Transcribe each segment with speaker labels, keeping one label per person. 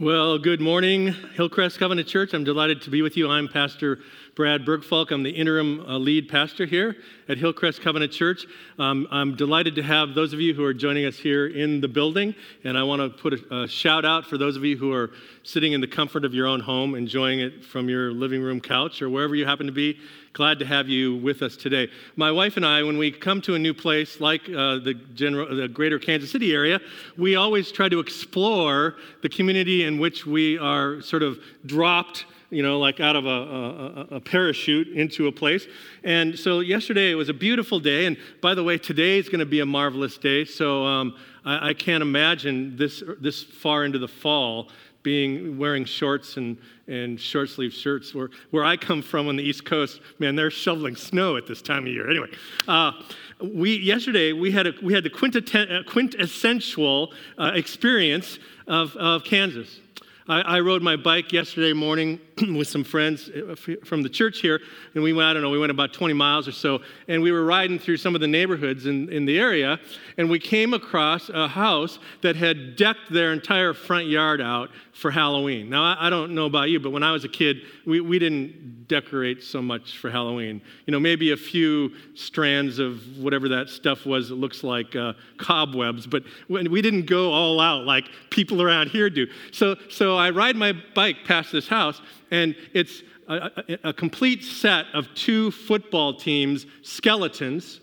Speaker 1: Well, good morning, Hillcrest Covenant Church. I'm delighted to be with you. I'm Pastor Brad Bergfalk. I'm the interim uh, lead pastor here at Hillcrest Covenant Church. Um, I'm delighted to have those of you who are joining us here in the building, and I want to put a, a, shout out for those of you who are sitting in the comfort of your own home, enjoying it from your living room couch or wherever you happen to be. Glad to have you with us today. My wife and I, when we come to a new place like uh, the, general, the greater Kansas City area, we always try to explore the community in which we are sort of dropped you know, like out of a, a, a, parachute into a place. And so yesterday it was a beautiful day. And by the way, today is going to be a marvelous day. So um, I, I, can't imagine this, this far into the fall being wearing shorts and, and short sleeve shirts. Where, where I come from on the East Coast, man, they're shoveling snow at this time of year. Anyway, uh, we, yesterday we had, a, we had the uh, quintessential uh, experience of, of Kansas. I, I rode my bike yesterday morning with some friends uh, from the church here, and we went, I don't know, we went about 20 miles or so, and we were riding through some of the neighborhoods in, in the area, and we came across a house that had decked their entire front yard out for Halloween. Now, I, I don't know about you, but when I was a kid, we, we didn't decorate so much for Halloween. You know, maybe a few strands of whatever that stuff was that looks like uh, cobwebs, but we didn't go all out like people around here do. So, so I ride my bike past this house, and it's a, a, a complete set of two football teams' skeletons.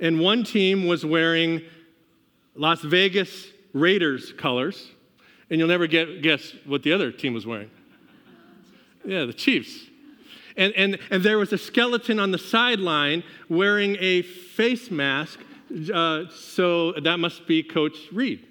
Speaker 1: And one team was wearing Las Vegas Raiders colors, and you'll never get, guess what the other team was wearing. Yeah, the Chiefs. And, and, and there was a skeleton on the sideline wearing a face mask, uh, so that must be Coach Reid.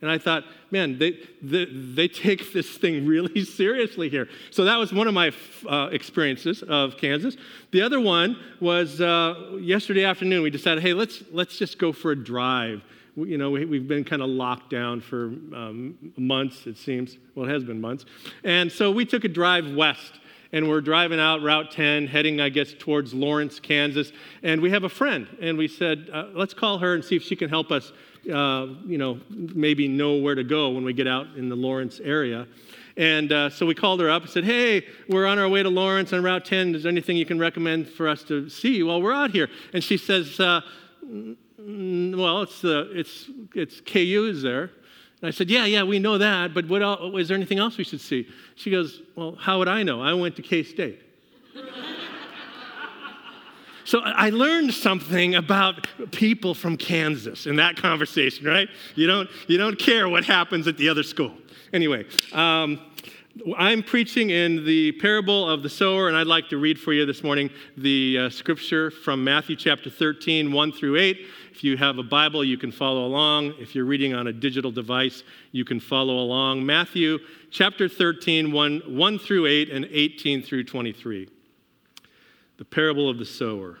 Speaker 1: And I thought, man, they, they, they, take this thing really seriously here. So that was one of my uh, experiences of Kansas. The other one was uh, yesterday afternoon, we decided, hey, let's, let's just go for a drive. We, you know, we, have been kind of locked down for um, months, it seems. Well, it has been months. And so we took a drive west and we're driving out Route 10, heading, I guess, towards Lawrence, Kansas. And we have a friend, and we said, uh, let's call her and see if she can help us uh, you know, maybe know where to go when we get out in the Lawrence area. And uh, so we called her up and said, Hey, we're on our way to Lawrence on Route 10. Is there anything you can recommend for us to see while we're out here? And she says, uh, Well, it's, the, it's, it's KU is there. And I said, Yeah, yeah, we know that, but what else, is there anything else we should see? She goes, Well, how would I know? I went to K State. So I learned something about people from Kansas in that conversation, right? You don't, you don't care what happens at the other school. Anyway, um, I'm preaching in the parable of the sower, and I'd like to read for you this morning the uh, scripture from Matthew chapter 13, 1 through 8. If you have a Bible, you can follow along. If you're reading on a digital device, you can follow along. Matthew chapter 13, 1, 1 through 8, and 18 through 23 the parable of the sower.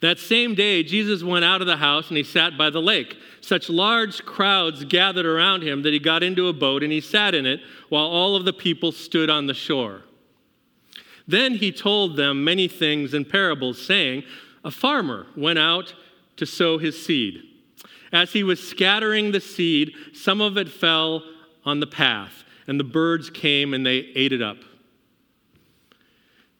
Speaker 1: That same day, Jesus went out of the house and he sat by the lake. Such large crowds gathered around him that he got into a boat and he sat in it while all of the people stood on the shore. Then he told them many things in parables, saying, A farmer went out to sow his seed. As he was scattering the seed, some of it fell on the path, and the birds came and they ate it up.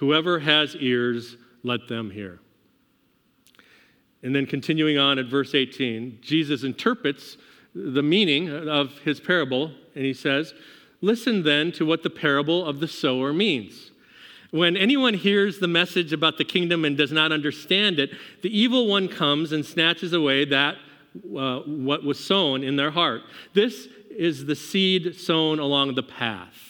Speaker 1: Whoever has ears, let them hear. And then continuing on at verse 18, Jesus interprets the meaning of his parable, and he says, Listen then to what the parable of the sower means. When anyone hears the message about the kingdom and does not understand it, the evil one comes and snatches away that uh, what was sown in their heart. This is the seed sown along the path.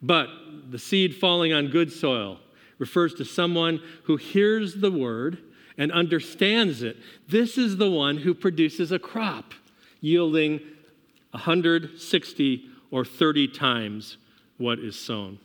Speaker 1: But the seed falling on good soil refers to someone who hears the word and understands it. This is the one who produces a crop yielding 160 or 30 times what is sown.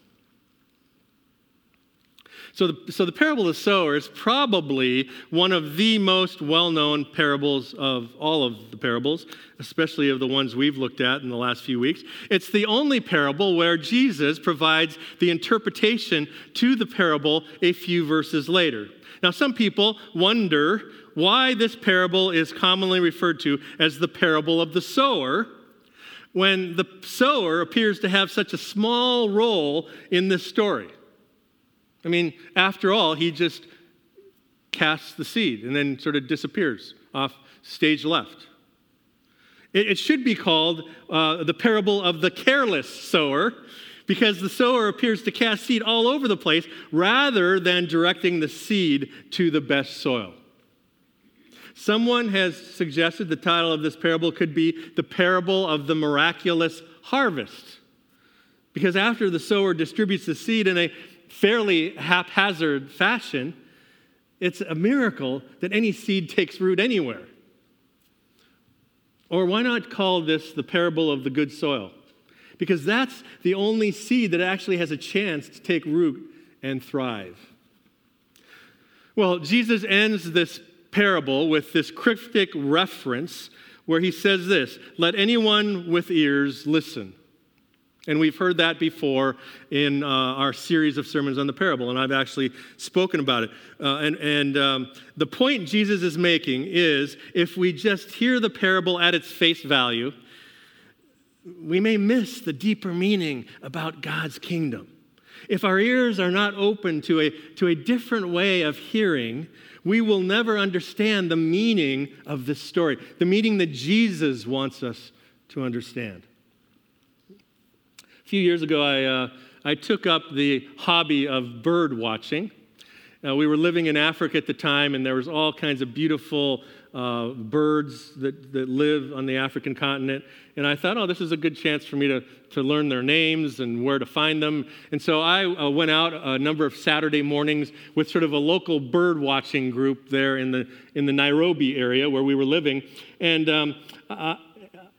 Speaker 1: So the, so the parable of the sower is probably one of the most well known parables of all of the parables, especially of the ones we've looked at in the last few weeks. It's the only parable where Jesus provides the interpretation to the parable a few verses later. Now, some people wonder why this parable is commonly referred to as the parable of the sower when the sower appears to have such a small role in this story. I mean, after all, he just casts the seed and then sort of disappears off stage left. It, it should be called uh, the parable of the careless sower because the sower appears to cast seed all over the place rather than directing the seed to the best soil. Someone has suggested the title of this parable could be the parable of the miraculous harvest. Because after the sower distributes the seed in a fairly haphazard fashion, it's a miracle that any seed takes root anywhere. Or why not call this the parable of the good soil? Because that's the only seed that actually has a chance to take root and thrive. Well, Jesus ends this parable with this cryptic reference where he says this Let anyone with ears listen. And we've heard that before in uh, our series of sermons on the parable, and I've actually spoken about it. Uh, and and um, the point Jesus is making is if we just hear the parable at its face value, we may miss the deeper meaning about God's kingdom. If our ears are not open to a, to a different way of hearing, we will never understand the meaning of this story, the meaning that Jesus wants us to understand few years ago, I, uh, I took up the hobby of bird watching. Uh, we were living in Africa at the time, and there was all kinds of beautiful uh, birds that, that live on the African continent. And I thought, oh, this is a good chance for me to, to learn their names and where to find them. And so I uh, went out a number of Saturday mornings with sort of a local bird watching group there in the, in the Nairobi area where we were living. And um,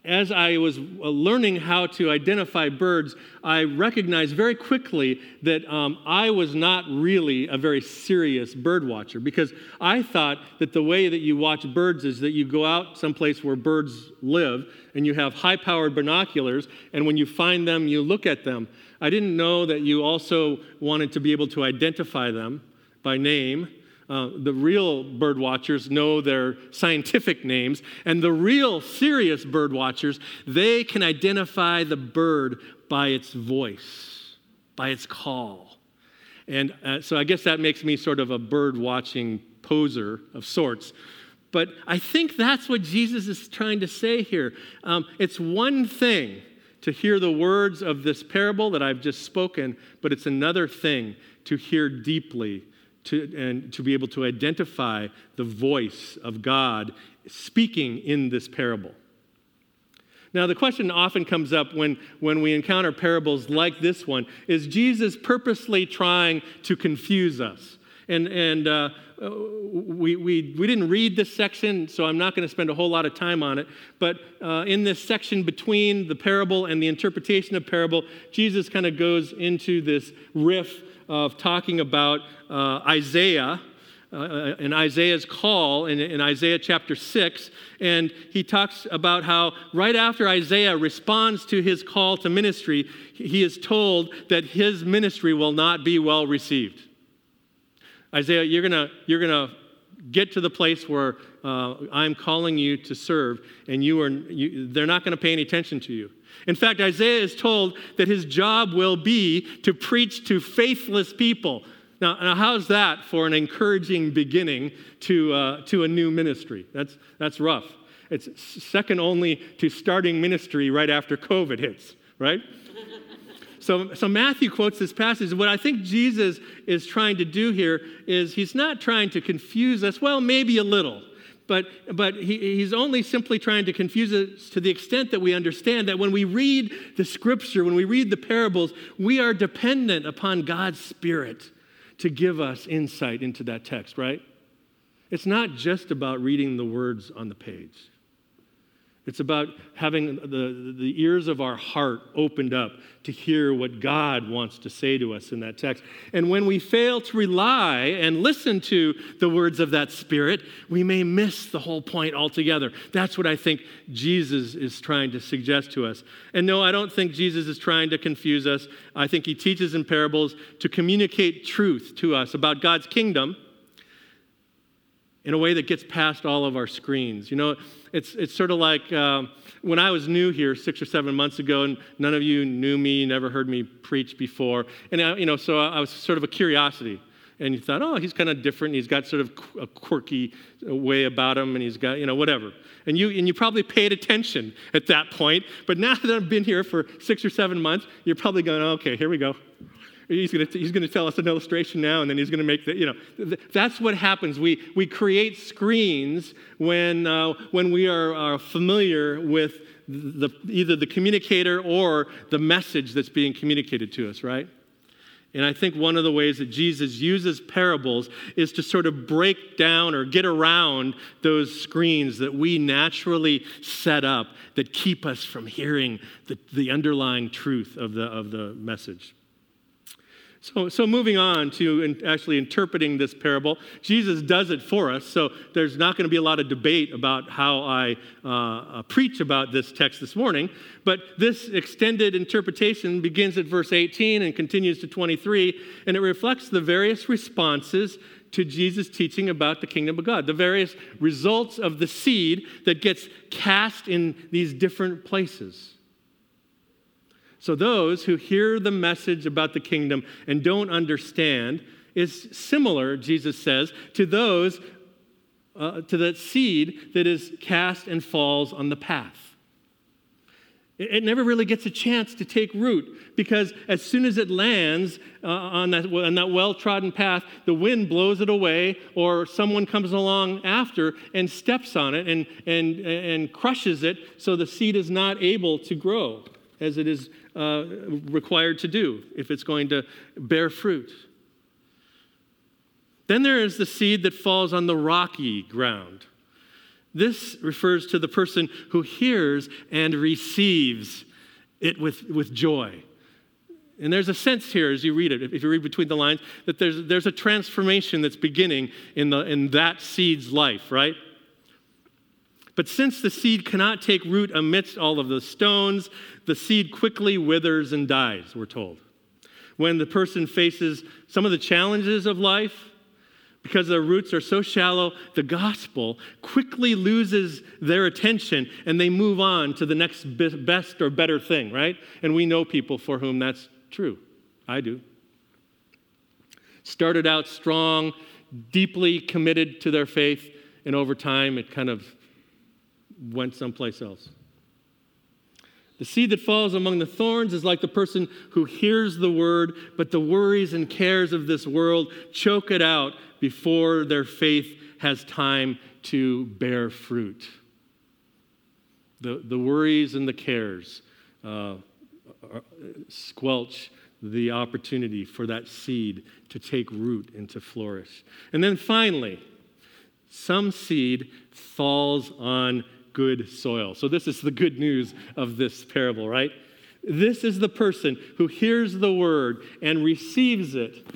Speaker 1: as I was uh, learning how to identify birds, I recognized very quickly that um, I was not really a very serious bird watcher because I thought that the way that you watch birds is that you go out someplace where birds live and you have high powered binoculars, and when you find them, you look at them. I didn't know that you also wanted to be able to identify them by name uh, the real bird watchers know their scientific names, and the real serious bird watchers, they can identify the bird by its voice, by its call. And uh, so I guess that makes me sort of a bird watching poser of sorts. But I think that's what Jesus is trying to say here. Um, it's one thing to hear the words of this parable that I've just spoken, but it's another thing to hear deeply to, and to be able to identify the voice of God speaking in this parable. Now, the question often comes up when, when we encounter parables like this one is Jesus purposely trying to confuse us? And, and uh, we, we, we didn't read this section, so I'm not going to spend a whole lot of time on it. But uh, in this section between the parable and the interpretation of parable, Jesus kind of goes into this riff of talking about uh, Isaiah. Uh, in Isaiah's call in, in Isaiah chapter 6, and he talks about how right after Isaiah responds to his call to ministry, he is told that his ministry will not be well received. Isaiah, you're gonna, you're gonna get to the place where uh, I'm calling you to serve, and you are, you, they're not gonna pay any attention to you. In fact, Isaiah is told that his job will be to preach to faithless people. Now, now how's that for an encouraging beginning to, uh, to a new ministry? That's, that's rough. It's second only to starting ministry right after COVID hits, right? So, so Matthew quotes this passage. What I think Jesus is trying to do here is he's not trying to confuse us, well, maybe a little, but, but he, he's only simply trying to confuse us to the extent that we understand that when we read the scripture, when we read the parables, we are dependent upon God's Spirit to give us insight into that text, right? It's not just about reading the words on the page. It's about having the, the ears of our heart opened up to hear what God wants to say to us in that text. And when we fail to rely and listen to the words of that Spirit, we may miss the whole point altogether. That's what I think Jesus is trying to suggest to us. And no, I don't think Jesus is trying to confuse us. I think he teaches in parables to communicate truth to us about God's kingdom in a way that gets past all of our screens. You know, it's, it's sort of like um, when I was new here six or seven months ago, and none of you knew me, never heard me preach before. And, I, you know, so I was sort of a curiosity. And you thought, oh, he's kind of different. He's got sort of a quirky way about him, and he's got, you know, whatever. And you, and you probably paid attention at that point. But now that I've been here for six or seven months, you're probably going, okay, here we go. He's going to, he's going to tell us an illustration now, and then he's going to make the, you know, that's what happens. We, we create screens when, uh, when we are, are familiar with the, either the communicator or the message that's being communicated to us, right? And I think one of the ways that Jesus uses parables is to sort of break down or get around those screens that we naturally set up that keep us from hearing the, the underlying truth of the, of the message. So, so moving on to in, actually interpreting this parable, Jesus does it for us. So there's not going to be a lot of debate about how I uh, uh, preach about this text this morning. But this extended interpretation begins at verse 18 and continues to 23, and it reflects the various responses to Jesus' teaching about the kingdom of God, the various results of the seed that gets cast in these different places. So, those who hear the message about the kingdom and don't understand is similar, Jesus says, to those, uh, to that seed that is cast and falls on the path. It, it never really gets a chance to take root because as soon as it lands uh, on that, on that well trodden path, the wind blows it away, or someone comes along after and steps on it and, and, and crushes it so the seed is not able to grow as it is uh, required to do if it's going to bear fruit. Then there is the seed that falls on the rocky ground. This refers to the person who hears and receives it with, with joy. And there's a sense here as you read it, if you read between the lines, that there's, there's a transformation that's beginning in, the, in that seed's life, right? But since the seed cannot take root amidst all of the stones, the seed quickly withers and dies, we're told. When the person faces some of the challenges of life, because their roots are so shallow, the gospel quickly loses their attention and they move on to the next best or better thing, right? And we know people for whom that's true. I do. Started out strong, deeply committed to their faith, and over time it kind of went someplace else. The seed that falls among the thorns is like the person who hears the word, but the worries and cares of this world choke it out before their faith has time to bear fruit. The, the worries and the cares uh, squelch the opportunity for that seed to take root and to flourish. And then finally, some seed falls on good soil. So, this is the good news of this parable, right? This is the person who hears the word and receives it.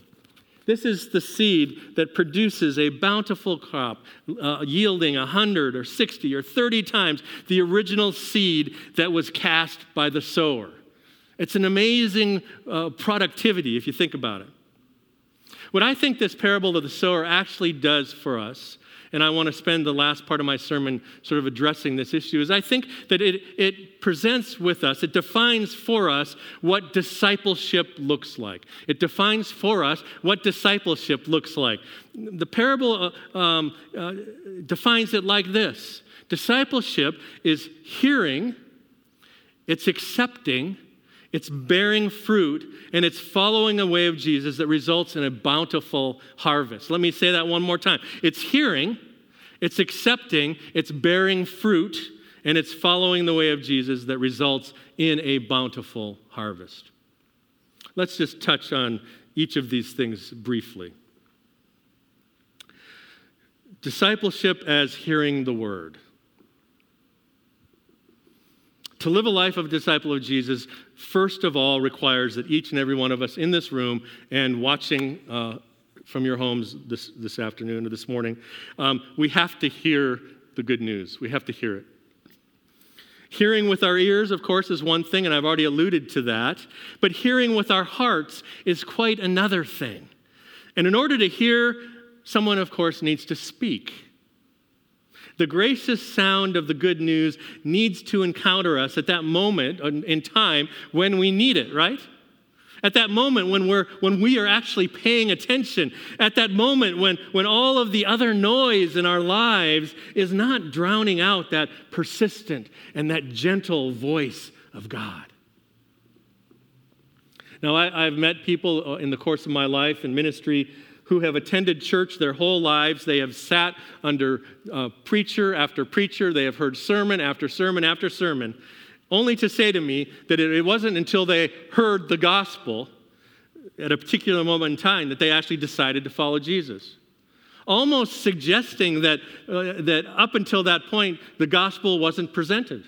Speaker 1: This is the seed that produces a bountiful crop, uh, yielding 100 or 60 or 30 times the original seed that was cast by the sower. It's an amazing uh, productivity if you think about it. What I think this parable of the sower actually does for us and I want to spend the last part of my sermon sort of addressing this issue, is I think that it, it presents with us, it defines for us what discipleship looks like. It defines for us what discipleship looks like. The parable uh, um, uh, defines it like this Discipleship is hearing, it's accepting, it's bearing fruit, and it's following a way of Jesus that results in a bountiful harvest. Let me say that one more time. It's hearing, it's accepting, it's bearing fruit, and it's following the way of Jesus that results in a bountiful harvest. Let's just touch on each of these things briefly. Discipleship as hearing the word. To live a life of a disciple of Jesus, first of all, requires that each and every one of us in this room and watching uh, from your homes this, this afternoon or this morning, um, we have to hear the good news. We have to hear it. Hearing with our ears, of course, is one thing, and I've already alluded to that. But hearing with our hearts is quite another thing. And in order to hear, someone, of course, needs to speak. The gracious sound of the good news needs to encounter us at that moment in time when we need it, right? At that moment when, we're, when we are actually paying attention, at that moment when, when all of the other noise in our lives is not drowning out that persistent and that gentle voice of God. Now, I, have met people uh, in the course of my life and ministry who have attended church their whole lives. They have sat under uh, preacher after preacher. They have heard sermon after sermon after sermon, only to say to me that it wasn't until they heard the gospel at a particular moment in time that they actually decided to follow Jesus. Almost suggesting that, uh, that up until that point, the gospel wasn't presented.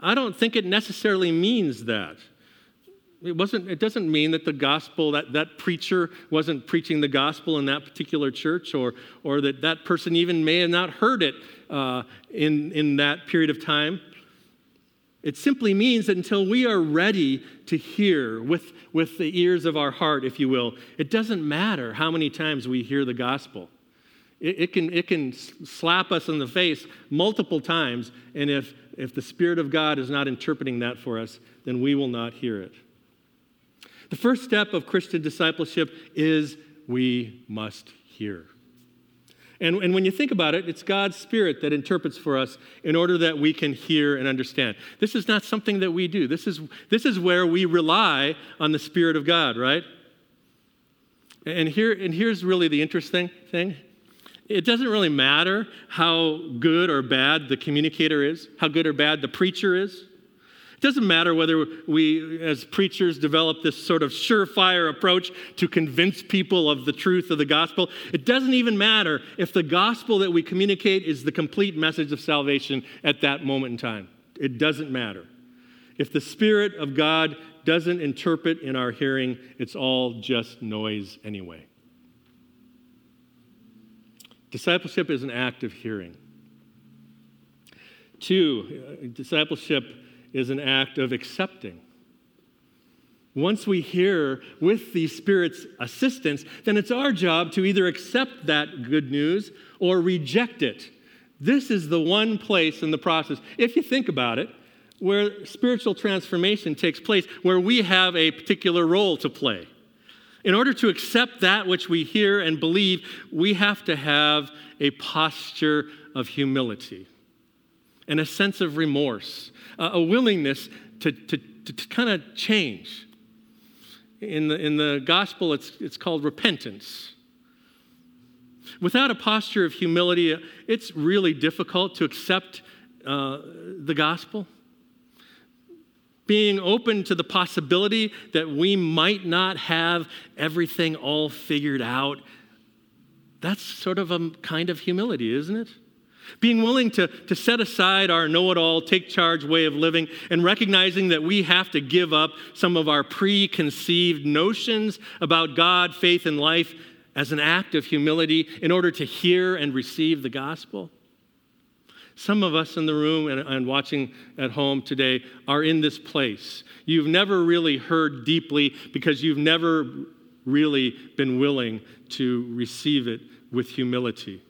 Speaker 1: I don't think it necessarily means that. It, wasn't, it doesn't mean that the gospel, that, that preacher wasn't preaching the gospel in that particular church, or, or that that person even may have not heard it uh, in, in that period of time. It simply means that until we are ready to hear with, with the ears of our heart, if you will, it doesn't matter how many times we hear the gospel. It, it, can, it can slap us in the face multiple times, and if, if the Spirit of God is not interpreting that for us, then we will not hear it. The first step of Christian discipleship is we must hear. And, and when you think about it, it's God's Spirit that interprets for us in order that we can hear and understand. This is not something that we do. This is, this is where we rely on the Spirit of God, right? And, here, and here's really the interesting thing it doesn't really matter how good or bad the communicator is, how good or bad the preacher is. It doesn't matter whether we, as preachers, develop this sort of surefire approach to convince people of the truth of the gospel. It doesn't even matter if the gospel that we communicate is the complete message of salvation at that moment in time. It doesn't matter. If the Spirit of God doesn't interpret in our hearing, it's all just noise anyway. Discipleship is an act of hearing. Two, discipleship is an act of accepting. Once we hear with the Spirit's assistance, then it's our job to either accept that good news or reject it. This is the one place in the process, if you think about it, where spiritual transformation takes place, where we have a particular role to play. In order to accept that which we hear and believe, we have to have a posture of humility and a sense of remorse a willingness to, to, to, to kind of change. In the, in the gospel, it's, it's called repentance. Without a posture of humility, it's really difficult to accept uh, the gospel. Being open to the possibility that we might not have everything all figured out, that's sort of a kind of humility, isn't it? Being willing to, to set aside our know it all, take charge way of living, and recognizing that we have to give up some of our preconceived notions about God, faith, and life as an act of humility in order to hear and receive the gospel. Some of us in the room and, and, watching at home today are in this place. You've never really heard deeply because you've never really been willing to receive it with humility.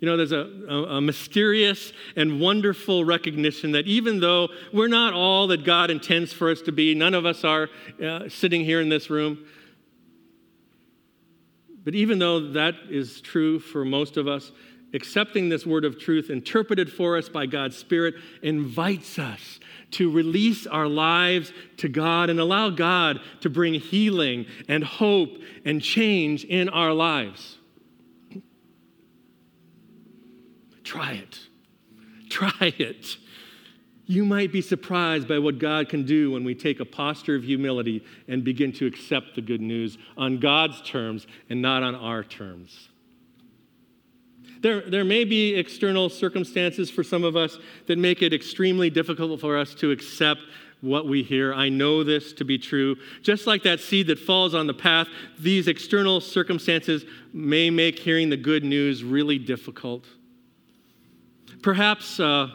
Speaker 1: You know, there's a, a, a, mysterious and wonderful recognition that even though we're not all that God intends for us to be, none of us are uh, sitting here in this room, but even though that is true for most of us, accepting this word of truth interpreted for us by God's Spirit invites us to release our lives to God and allow God to bring healing and hope and change in our lives. Try it. Try it. You might be surprised by what God can do when we take a posture of humility and begin to accept the good news on God's terms and not on our terms. There, there may be external circumstances for some of us that make it extremely difficult for us to accept what we hear. I know this to be true. Just like that seed that falls on the path, these external circumstances may make hearing the good news really difficult. Perhaps. Uh,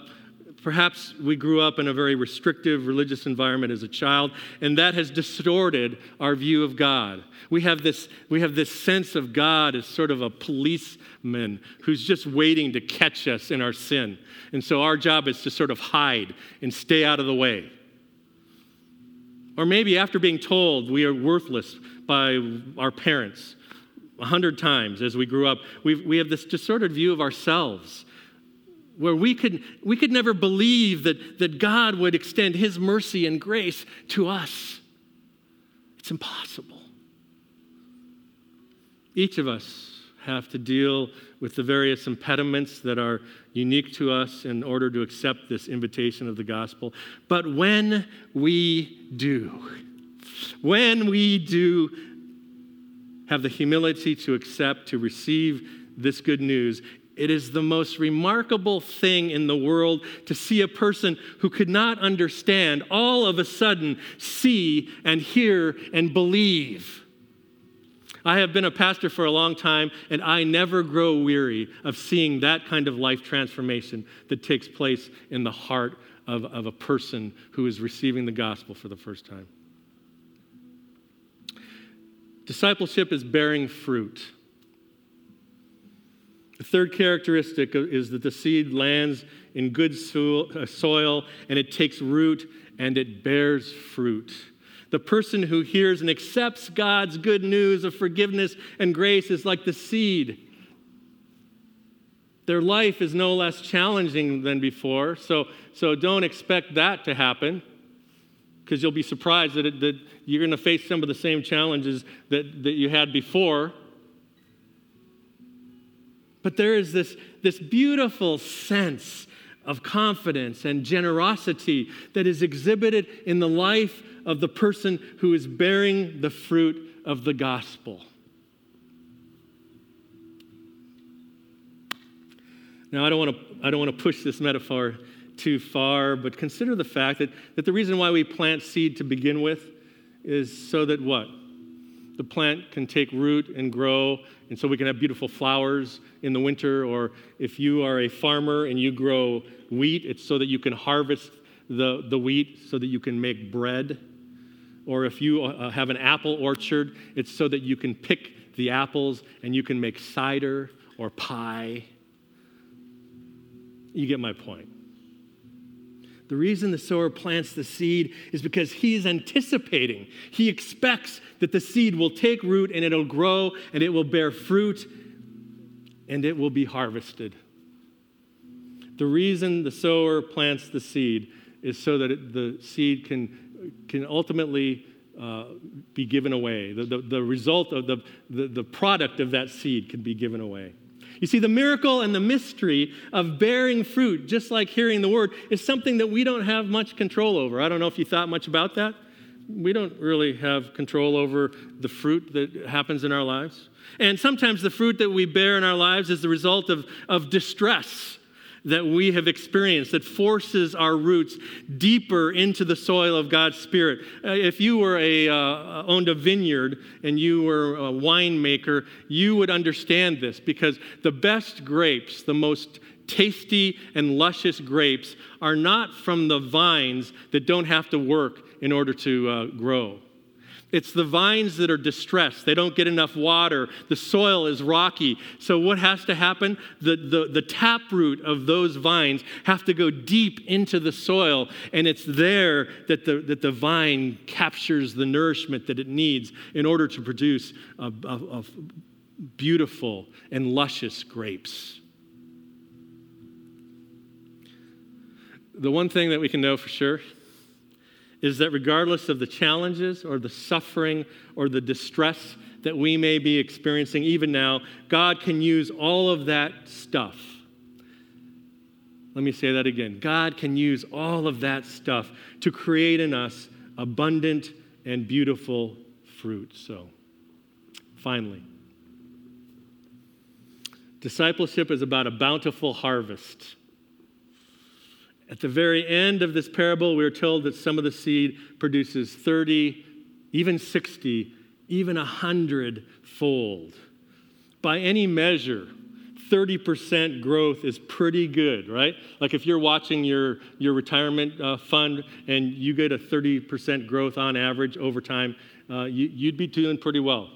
Speaker 1: Perhaps we grew up in a very restrictive religious environment as a child, and that has distorted our view of God. We have this, we have this sense of God as sort of a policeman who's just waiting to catch us in our sin. And so our job is to sort of hide and stay out of the way. Or maybe after being told we are worthless by our parents a hundred times as we grew up, we we have this distorted view of ourselves where we could, we could never believe that, that God would extend His mercy and grace to us. It's impossible. Each of us have to deal with the various impediments that are unique to us in order to accept this invitation of the gospel. But when we do, when we do have the humility to accept, to receive this good news, it is the most remarkable thing in the world to see a person who could not understand all of a sudden see and hear and believe. I have been a pastor for a long time, and I never grow weary of seeing that kind of life transformation that takes place in the heart of, of a person who is receiving the gospel for the first time. Discipleship is bearing fruit. The third characteristic is that the seed lands in good uh, soil and it takes root and it bears fruit. The person who hears and accepts God's good news of forgiveness and grace is like the seed. Their life is no less challenging than before, so, so don't expect that to happen because you'll be surprised that, it, that you're going to face some of the same challenges that, that you had before. But there is this, this beautiful sense of confidence and generosity that is exhibited in the life of the person who is bearing the fruit of the gospel. Now, I don't want to, I don't want to push this metaphor too far, but consider the fact that, that the reason why we plant seed to begin with is so that what? The plant can take root and grow, and so we can have beautiful flowers in the winter. Or if you are a farmer and you grow wheat, it's so that you can harvest the, the wheat so that you can make bread. Or if you uh, have an apple orchard, it's so that you can pick the apples and you can make cider or pie. You get my point. The reason the sower plants the seed is because he is anticipating. He expects that the seed will take root and it'll grow and it will bear fruit and it will be harvested. The reason the sower plants the seed is so that it, the seed can, can ultimately uh, be given away. The, the, the result of the, the, the product of that seed can be given away. You see, the miracle and the mystery of bearing fruit, just like hearing the word, is something that we don't have much control over. I don't know if you thought much about that. We don't really have control over the fruit that happens in our lives. And sometimes the fruit that we bear in our lives is the result of, of distress that we have experienced that forces our roots deeper into the soil of God's Spirit. Uh, if you were a, uh, owned a vineyard and you were a winemaker, you would understand this because the best grapes, the most tasty and luscious grapes, are not from the vines that don't have to work in order to uh, grow. It's the vines that are distressed. They don't get enough water. The soil is rocky. So, what has to happen? The, the, the taproot of those vines have to go deep into the soil, and it's there that the, that the vine captures the nourishment that it needs in order to produce a, a, a beautiful and luscious grapes. The one thing that we can know for sure is that regardless of the challenges or the suffering or the distress that we may be experiencing even now, God can use all of that stuff. Let me say that again. God can use all of that stuff to create in us abundant and beautiful fruit. So, finally, discipleship is about a bountiful harvest. At the very end of this parable, we are told that some of the seed produces 30, even 60, even 100 fold. By any measure, 30% growth is pretty good, right? Like if you're watching your, your retirement uh, fund and you get a 30% growth on average over time, uh, you, you'd be doing pretty well.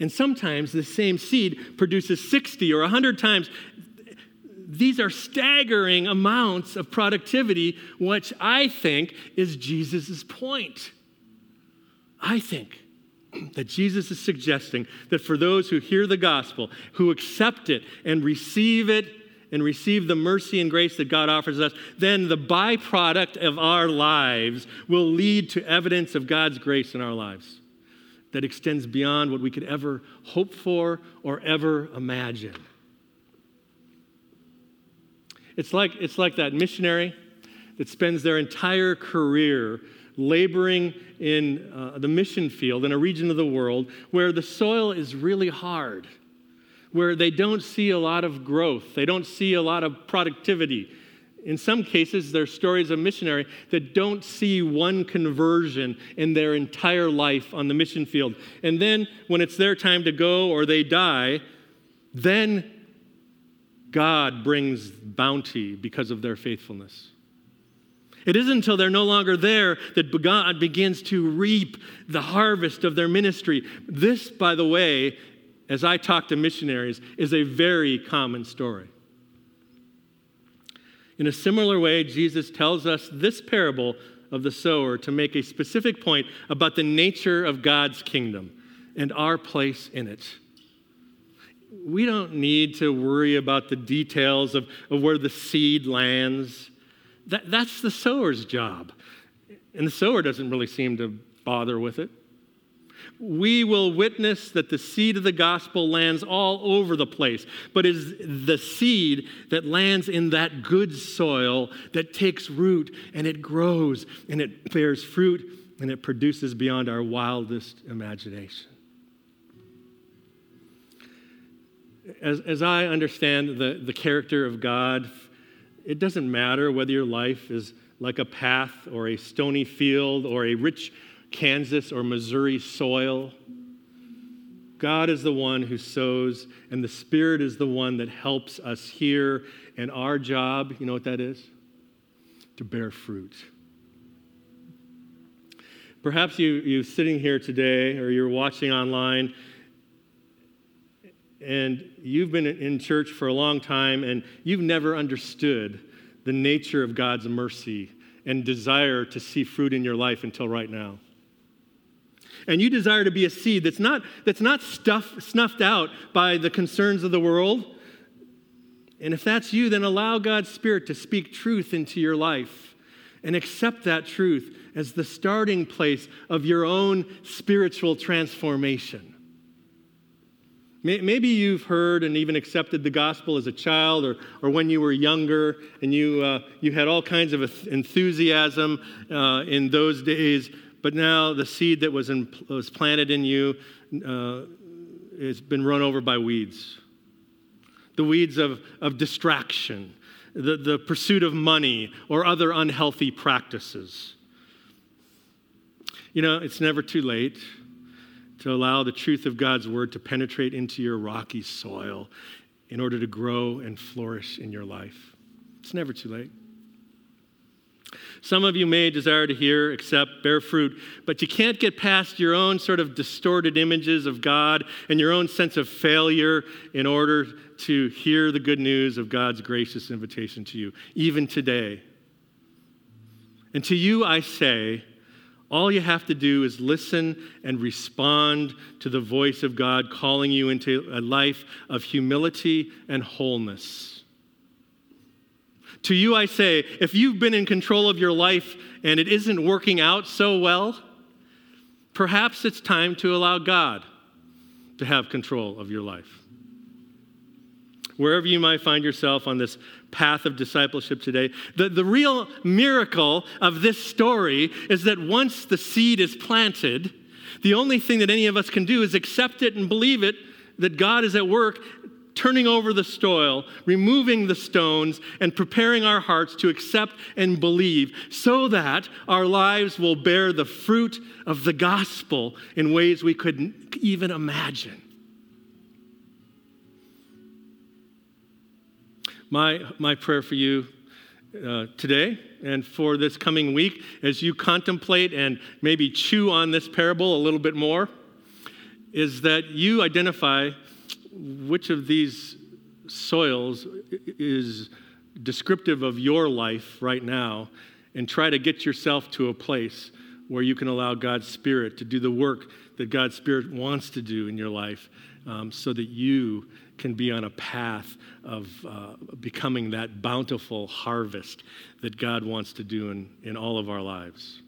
Speaker 1: And sometimes the same seed produces 60 or 100 times these are staggering amounts of productivity, which I think is Jesus' point. I think that Jesus is suggesting that for those who hear the gospel, who accept it and receive it, and receive the mercy and grace that God offers us, then the byproduct of our lives will lead to evidence of God's grace in our lives that extends beyond what we could ever hope for or ever imagine. It's like, it's like that missionary that spends their entire career laboring in uh, the mission field in a region of the world where the soil is really hard, where they don't see a lot of growth, they don't see a lot of productivity. In some cases, there's stories of missionary that don't see one conversion in their entire life on the mission field. And then when it's their time to go or they die, then God brings bounty because of their faithfulness. It isn't until they're no longer there that God begins to reap the harvest of their ministry. This, by the way, as I talk to missionaries, is a very common story. In a similar way, Jesus tells us this parable of the sower to make a specific point about the nature of God's kingdom and our place in it we don't need to worry about the details of, of where the seed lands. That, that's the sower's job. And the sower doesn't really seem to bother with it. We will witness that the seed of the gospel lands all over the place, but is the seed that lands in that good soil that takes root and it grows and it bears fruit and it produces beyond our wildest imagination. As, as I understand the, the character of God, it doesn't matter whether your life is like a path or a stony field or a rich Kansas or Missouri soil. God is the one who sows, and the Spirit is the one that helps us hear. And our job, you know what that is? To bear fruit. Perhaps you, you sitting here today or you're watching online and you've been in church for a long time and you've never understood the nature of God's mercy and desire to see fruit in your life until right now. And you desire to be a seed that's not, that's not stuff, snuffed out by the concerns of the world. And if that's you, then allow God's Spirit to speak truth into your life and accept that truth as the starting place of your own spiritual transformation. Maybe you've heard and even accepted the gospel as a child or, or when you were younger and you, uh, you had all kinds of enthusiasm uh, in those days, but now the seed that was, in, was planted in you uh, has been run over by weeds. The weeds of, of distraction, the, the pursuit of money, or other unhealthy practices. You know, it's never too late to allow the truth of God's word to penetrate into your rocky soil in order to grow and flourish in your life. It's never too late. Some of you may desire to hear, accept, bear fruit, but you can't get past your own sort of distorted images of God and your own sense of failure in order to hear the good news of God's gracious invitation to you, even today. And to you, I say, all you have to do is listen and respond to the voice of God calling you into a life of humility and wholeness. To you, I say, if you've been in control of your life and it isn't working out so well, perhaps it's time to allow God to have control of your life. Wherever you might find yourself on this path of discipleship today, the, the real miracle of this story is that once the seed is planted, the only thing that any of us can do is accept it and believe it that God is at work turning over the soil, removing the stones, and preparing our hearts to accept and believe so that our lives will bear the fruit of the gospel in ways we couldn't even imagine. My, my prayer for you uh, today and for this coming week as you contemplate and maybe chew on this parable a little bit more is that you identify which of these soils is descriptive of your life right now and try to get yourself to a place where you can allow God's Spirit to do the work that God's Spirit wants to do in your life um, so that you can be on a path of uh, becoming that bountiful harvest that God wants to do in, in all of our lives.